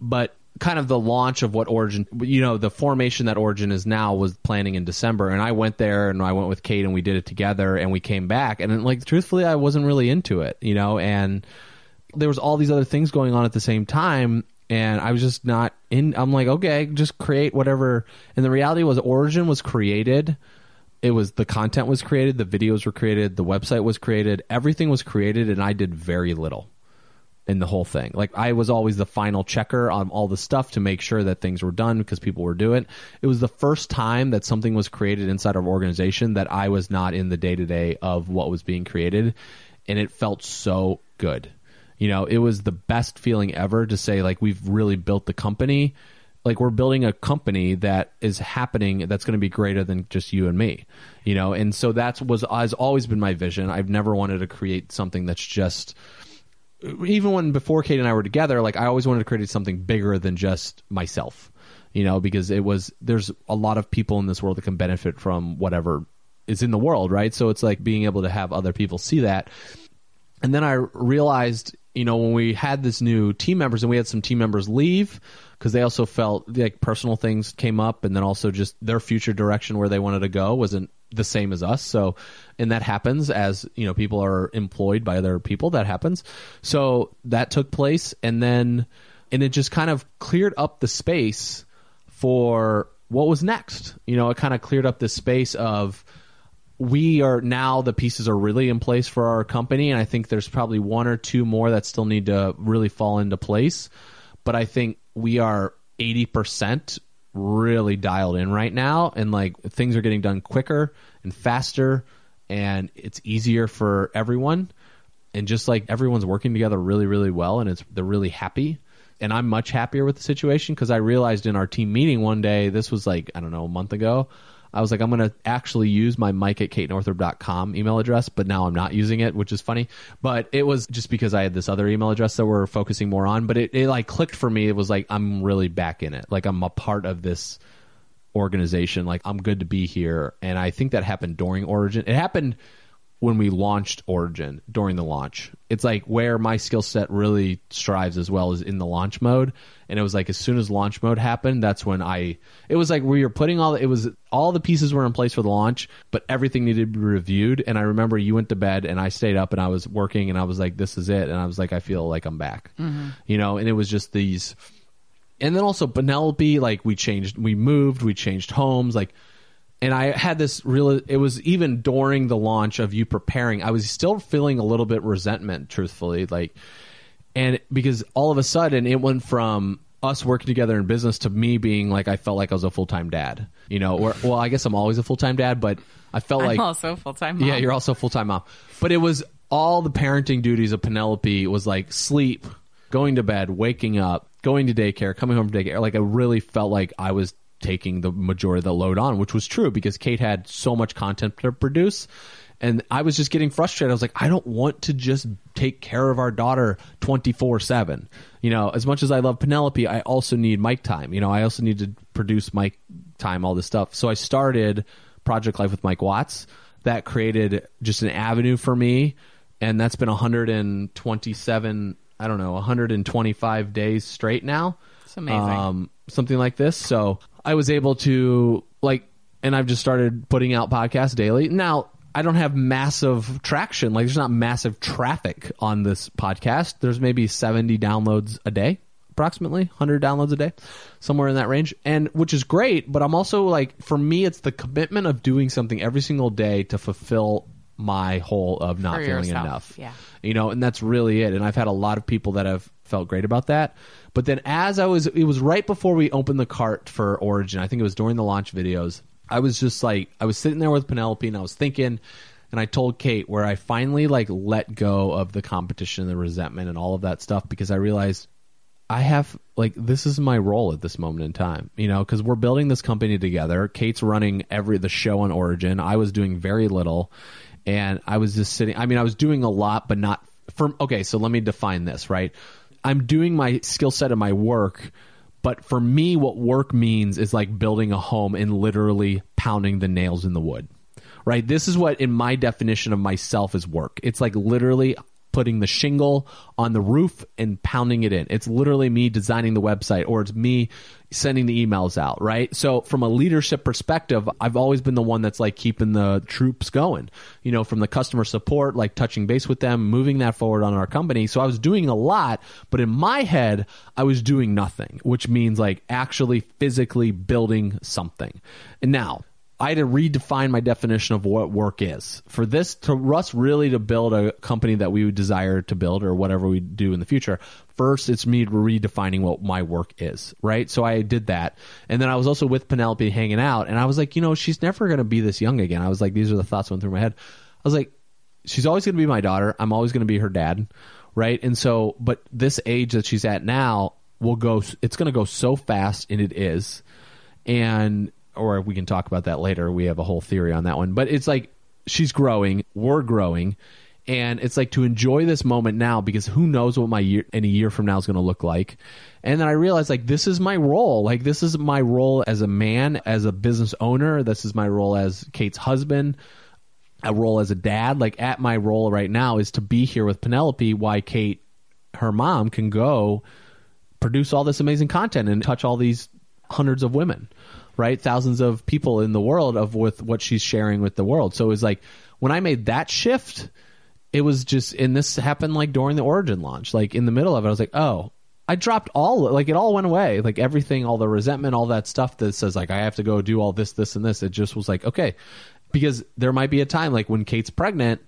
But kind of the launch of what Origin, you know, the formation that Origin is now was planning in December. And I went there and I went with Kate and we did it together and we came back. And like, truthfully, I wasn't really into it, you know, and there was all these other things going on at the same time. And I was just not in. I'm like, okay, just create whatever. And the reality was, Origin was created. It was the content was created, the videos were created, the website was created, everything was created, and I did very little in the whole thing. Like I was always the final checker on all the stuff to make sure that things were done because people were doing. It it was the first time that something was created inside of organization that I was not in the day to day of what was being created, and it felt so good. You know, it was the best feeling ever to say like we've really built the company. Like we're building a company that is happening that's going to be greater than just you and me, you know. And so that's was has always been my vision. I've never wanted to create something that's just even when before Kate and I were together, like I always wanted to create something bigger than just myself, you know, because it was there's a lot of people in this world that can benefit from whatever is in the world, right? So it's like being able to have other people see that. And then I realized, you know, when we had this new team members and we had some team members leave because they also felt like personal things came up and then also just their future direction where they wanted to go wasn't the same as us. So, and that happens as, you know, people are employed by other people. That happens. So that took place. And then, and it just kind of cleared up the space for what was next. You know, it kind of cleared up the space of, we are now the pieces are really in place for our company and i think there's probably one or two more that still need to really fall into place. But i think we are 80% really dialed in right now and like things are getting done quicker and faster and it's easier for everyone. And just like everyone's working together really really well and it's they're really happy. And I'm much happier with the situation because I realized in our team meeting one day this was like I don't know a month ago I was like, I'm going to actually use my mike at katenorthrup.com email address, but now I'm not using it, which is funny. But it was just because I had this other email address that we're focusing more on. But it, it like clicked for me. It was like, I'm really back in it. Like I'm a part of this organization. Like I'm good to be here. And I think that happened during Origin. It happened when we launched Origin during the launch. It's like where my skill set really strives as well as in the launch mode. And it was like as soon as launch mode happened, that's when I it was like we were putting all it was all the pieces were in place for the launch, but everything needed to be reviewed. And I remember you went to bed and I stayed up and I was working and I was like, this is it. And I was like, I feel like I'm back. Mm-hmm. You know, and it was just these and then also Penelope, like we changed we moved, we changed homes, like and I had this real. It was even during the launch of you preparing. I was still feeling a little bit resentment, truthfully, like, and because all of a sudden it went from us working together in business to me being like I felt like I was a full time dad. You know, or well, I guess I'm always a full time dad, but I felt I'm like also full time. yeah, you're also full time mom. But it was all the parenting duties of Penelope was like sleep, going to bed, waking up, going to daycare, coming home from daycare. Like I really felt like I was taking the majority of the load on, which was true because Kate had so much content to produce. And I was just getting frustrated. I was like, I don't want to just take care of our daughter 24 7. You know, as much as I love Penelope, I also need Mike time. You know, I also need to produce Mike time, all this stuff. So I started Project Life with Mike Watts. That created just an avenue for me. And that's been 127, I don't know, 125 days straight now. It's amazing. Um, something like this. So I was able to like, and I've just started putting out podcasts daily. Now, I don't have massive traction. Like, there's not massive traffic on this podcast. There's maybe 70 downloads a day, approximately 100 downloads a day, somewhere in that range. And which is great. But I'm also like, for me, it's the commitment of doing something every single day to fulfill my whole of not For feeling yourself, enough. yeah. You know, and that's really it. And I've had a lot of people that have felt great about that. But then as I was, it was right before we opened the cart for Origin. I think it was during the launch videos. I was just like, I was sitting there with Penelope and I was thinking, and I told Kate where I finally like let go of the competition, and the resentment, and all of that stuff because I realized I have like this is my role at this moment in time, you know, because we're building this company together. Kate's running every the show on Origin. I was doing very little, and I was just sitting. I mean, I was doing a lot, but not from. Okay, so let me define this right. I'm doing my skill set and my work, But for me, what work means is like building a home and literally pounding the nails in the wood. Right? This is what, in my definition of myself, is work. It's like literally putting the shingle on the roof and pounding it in. It's literally me designing the website or it's me sending the emails out, right? So from a leadership perspective, I've always been the one that's like keeping the troops going, you know, from the customer support, like touching base with them, moving that forward on our company. So I was doing a lot, but in my head, I was doing nothing, which means like actually physically building something. And now, I had to redefine my definition of what work is. For this, to us really to build a company that we would desire to build or whatever we do in the future, first it's me redefining what my work is, right? So I did that. And then I was also with Penelope hanging out and I was like, you know, she's never going to be this young again. I was like, these are the thoughts that went through my head. I was like, she's always going to be my daughter. I'm always going to be her dad, right? And so, but this age that she's at now will go, it's going to go so fast and it is. And or we can talk about that later. We have a whole theory on that one. But it's like she's growing, we're growing, and it's like to enjoy this moment now because who knows what my year in a year from now is going to look like. And then I realized like this is my role. Like this is my role as a man, as a business owner. This is my role as Kate's husband. A role as a dad. Like at my role right now is to be here with Penelope. Why Kate, her mom, can go produce all this amazing content and touch all these hundreds of women right? Thousands of people in the world of with what she's sharing with the world. So it was like when I made that shift, it was just and this happened like during the origin launch. Like in the middle of it, I was like, oh, I dropped all like it all went away. Like everything, all the resentment, all that stuff that says like I have to go do all this, this, and this. It just was like, okay. Because there might be a time like when Kate's pregnant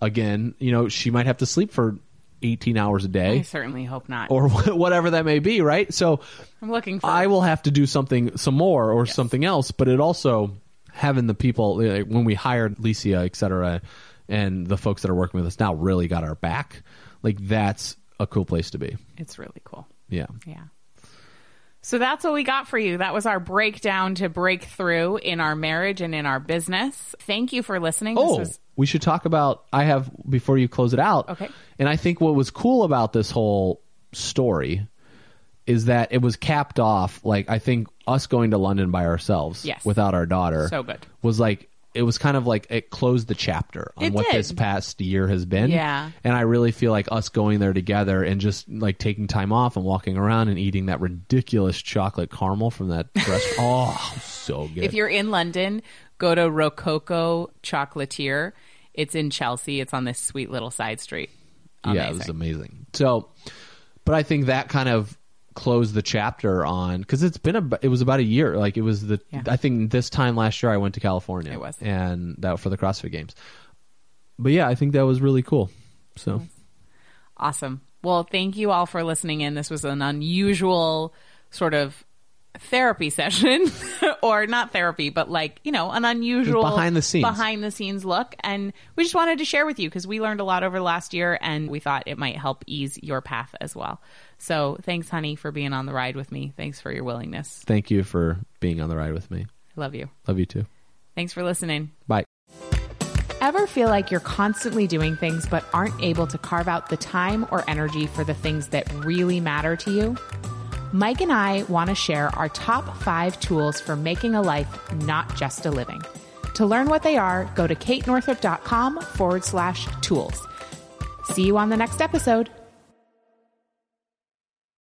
again, you know, she might have to sleep for 18 hours a day. I certainly hope not. Or whatever that may be, right? So I'm looking for. I will have to do something, some more or yes. something else, but it also having the people like, when we hired Licia, et cetera, and the folks that are working with us now really got our back. Like that's a cool place to be. It's really cool. Yeah. Yeah. So that's what we got for you. That was our breakdown to break through in our marriage and in our business. Thank you for listening. Oh, was... we should talk about. I have before you close it out. Okay. And I think what was cool about this whole story is that it was capped off. Like I think us going to London by ourselves, yes. without our daughter, so good, was like it was kind of like it closed the chapter on it what did. this past year has been. Yeah. And I really feel like us going there together and just like taking time off and walking around and eating that ridiculous chocolate caramel from that restaurant. oh, so good. If you're in London, go to Rococo Chocolatier. It's in Chelsea. It's on this sweet little side street. Amazing. Yeah, it was amazing. So, but I think that kind of close the chapter on because it's been a it was about a year like it was the yeah. I think this time last year I went to California it was. and that for the CrossFit Games. But yeah I think that was really cool. So. Awesome. Well thank you all for listening in. This was an unusual sort of therapy session or not therapy but like you know an unusual behind the scenes. behind the scenes look. And we just wanted to share with you because we learned a lot over the last year and we thought it might help ease your path as well so thanks, honey, for being on the ride with me. Thanks for your willingness. Thank you for being on the ride with me. Love you. Love you too. Thanks for listening. Bye. Ever feel like you're constantly doing things but aren't able to carve out the time or energy for the things that really matter to you? Mike and I want to share our top five tools for making a life, not just a living. To learn what they are, go to katenorthrup.com forward slash tools. See you on the next episode.